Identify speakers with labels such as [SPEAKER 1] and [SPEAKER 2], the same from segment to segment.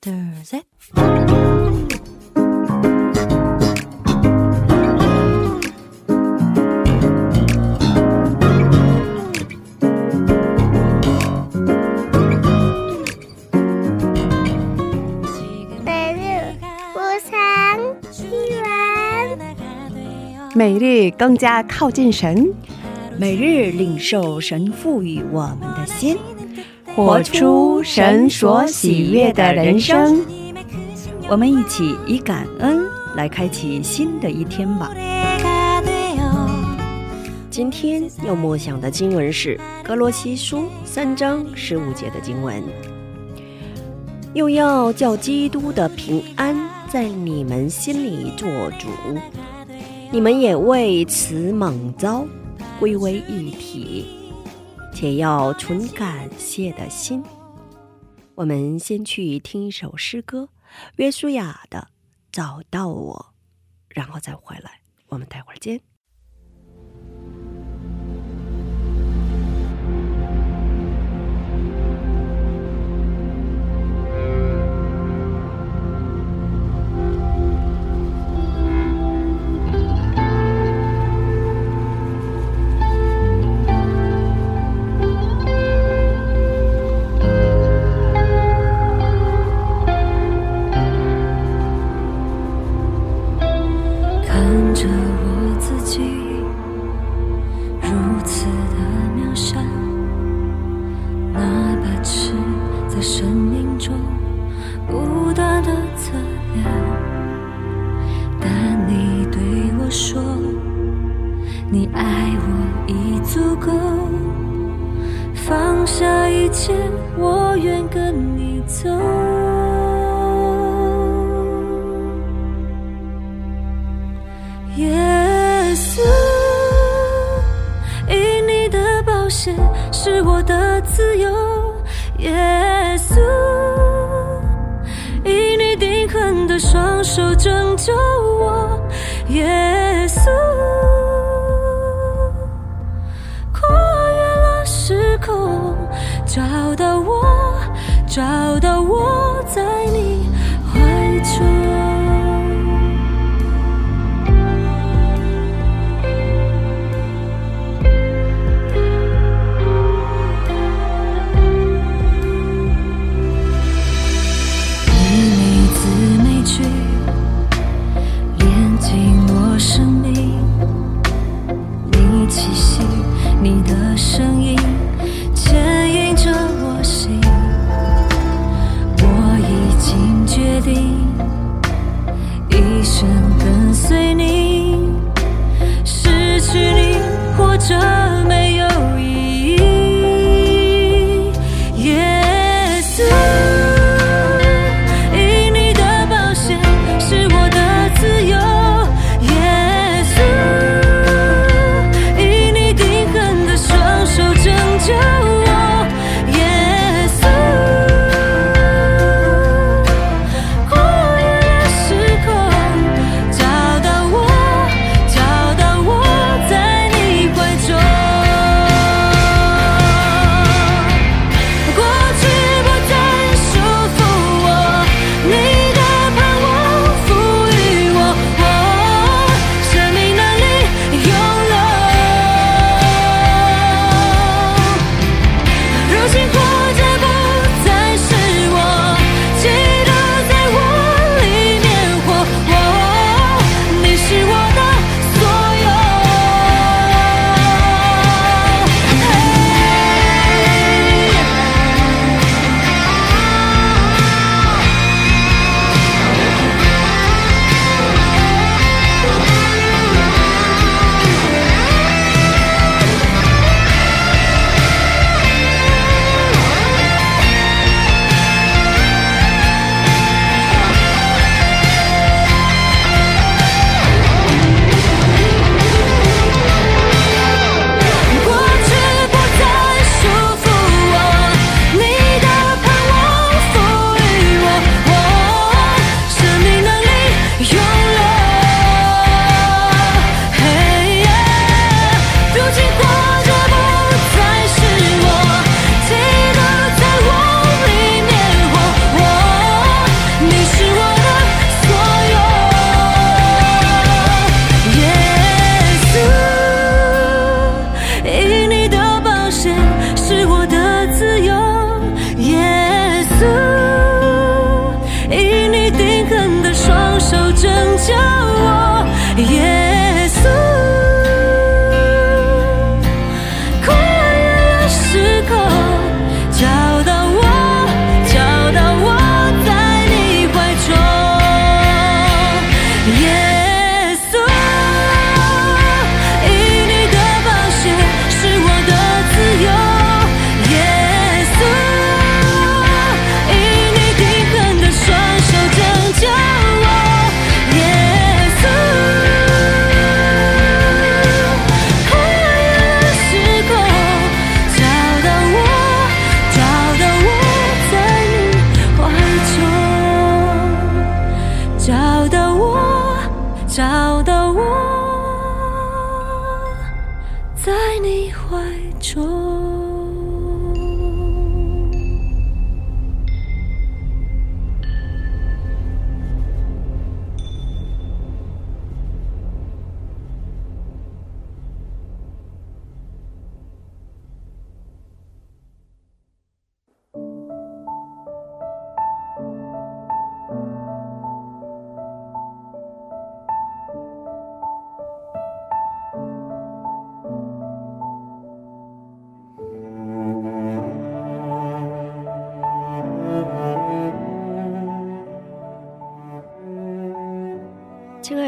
[SPEAKER 1] there's a
[SPEAKER 2] 每日更加靠近神，
[SPEAKER 3] 每日领受神赋予我们的心。
[SPEAKER 2] 活出神所喜悦的人生。
[SPEAKER 3] 我们一起以感恩来开启新的一天吧。
[SPEAKER 4] 今天要默想的经文是《格罗西书》三章十五节的经文，又要叫基督的平安在你们心里做主，你们也为此猛遭，归为一体，且要存感谢的心。我们先去听一首诗歌，约书亚的《找到我》，然后再回来。我们待会儿见。
[SPEAKER 5] 愿跟你走。耶稣，因你的宝血是我的自由。耶稣，因你定恒的双手拯救我。耶稣，跨越了时空，找到我，找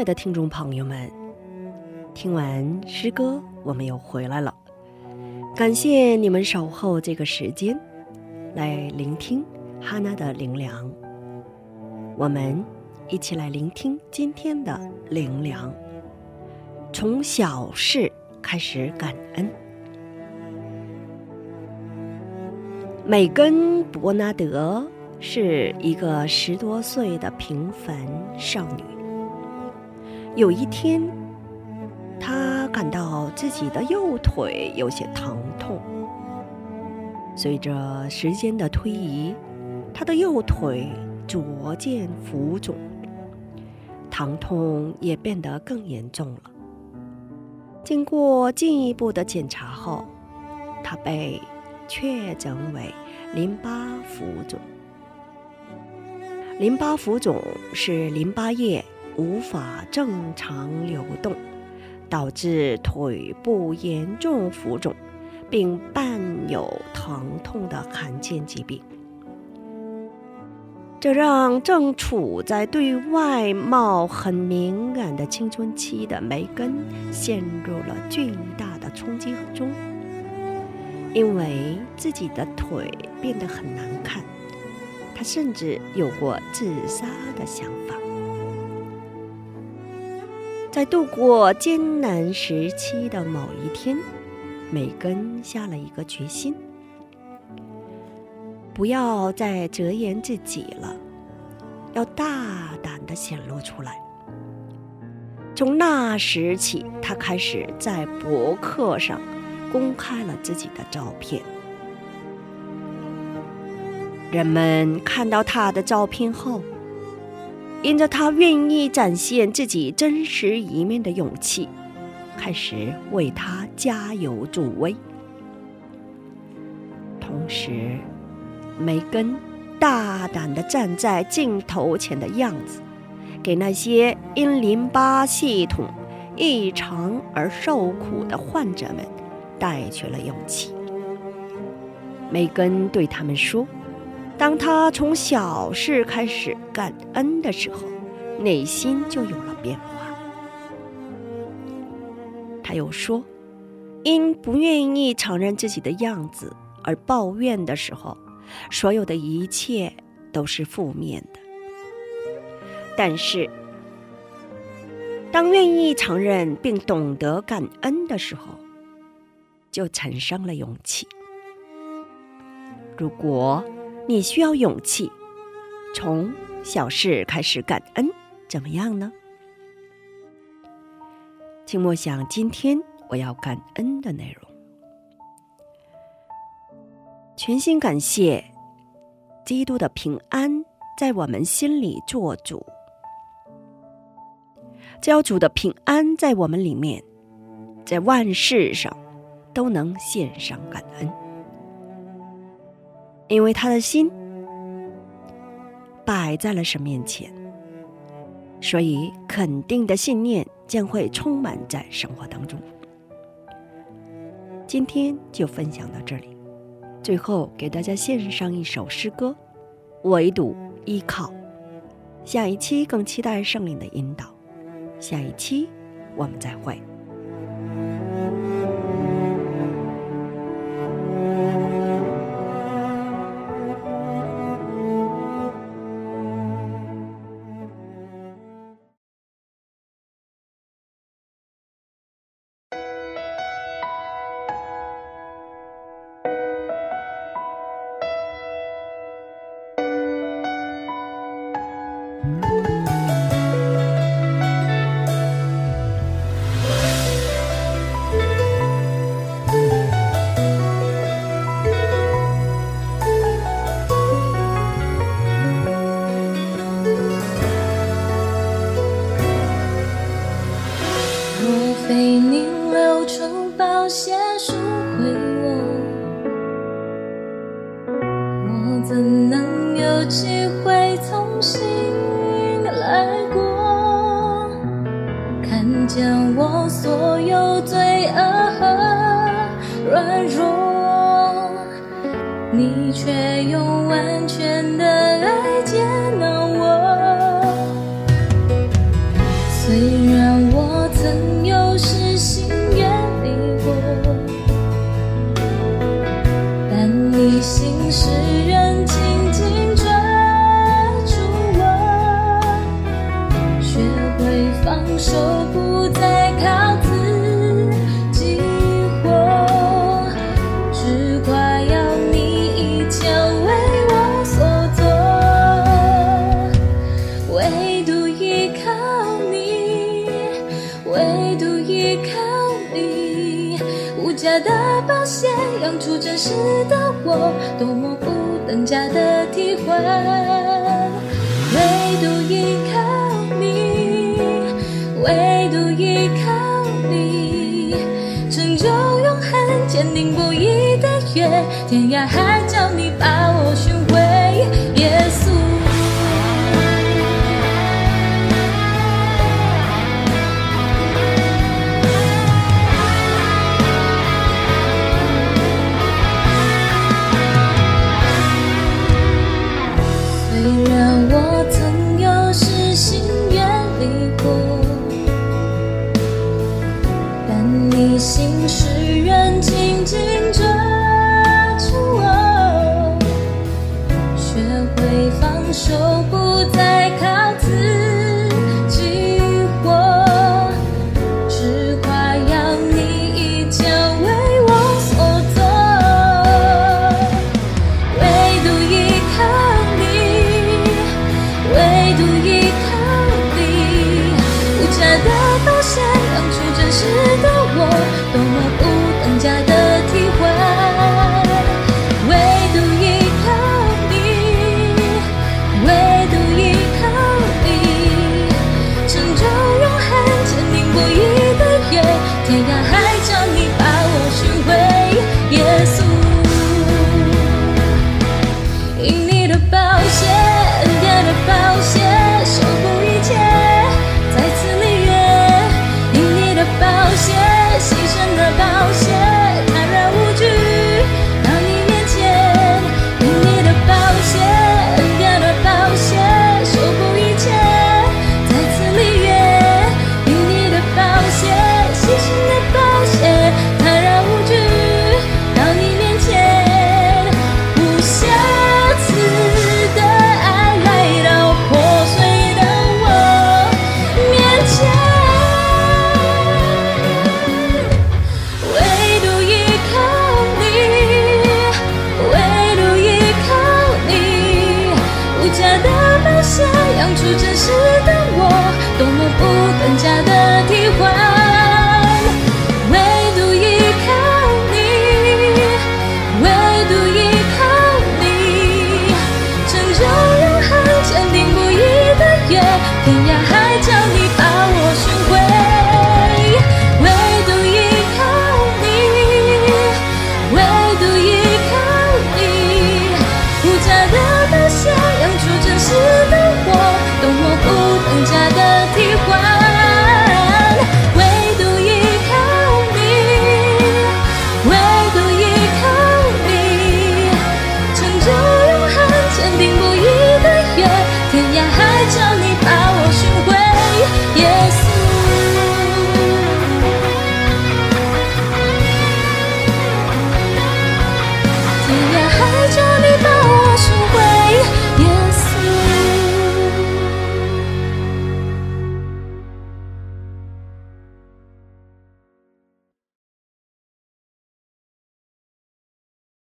[SPEAKER 4] 爱的听众朋友们，听完诗歌，我们又回来了。感谢你们守候这个时间，来聆听哈娜的灵粮。我们一起来聆听今天的灵粮。从小事开始感恩。美根·伯纳德是一个十多岁的平凡少女。有一天，他感到自己的右腿有些疼痛。随着时间的推移，他的右腿逐渐浮肿，疼痛也变得更严重了。经过进一步的检查后，他被确诊为淋巴浮肿。淋巴浮肿是淋巴液。无法正常流动，导致腿部严重浮肿，并伴有疼痛的罕见疾病。这让正处在对外貌很敏感的青春期的梅根陷入了巨大的冲击中，因为自己的腿变得很难看，他甚至有过自杀的想法。在度过艰难时期的某一天，美根下了一个决心：不要再遮掩自己了，要大胆的显露出来。从那时起，他开始在博客上公开了自己的照片。人们看到他的照片后，因着他愿意展现自己真实一面的勇气，开始为他加油助威。同时，梅根大胆地站在镜头前的样子，给那些因淋巴系统异常而受苦的患者们带去了勇气。梅根对他们说。当他从小事开始感恩的时候，内心就有了变化。他又说，因不愿意承认自己的样子而抱怨的时候，所有的一切都是负面的。但是，当愿意承认并懂得感恩的时候，就产生了勇气。如果。你需要勇气，从小事开始感恩，怎么样呢？请默想今天我要感恩的内容，全心感谢基督的平安在我们心里做主，教主的平安在我们里面，在万事上都能献上感恩。因为他的心摆在了神面前，所以肯定的信念将会充满在生活当中。今天就分享到这里，最后给大家献上一首诗歌《唯独依靠》。下一期更期待圣灵的引导，下一期我们再会。
[SPEAKER 6] 我怎能有机会重新来过看见我所有罪恶和软弱你却用完全的爱接纳我。虽然我曾有实心愿你过但你心是假的体会，唯独依靠你，唯独依靠你，成就永恒，坚定不移的约，天涯海角你把我寻回。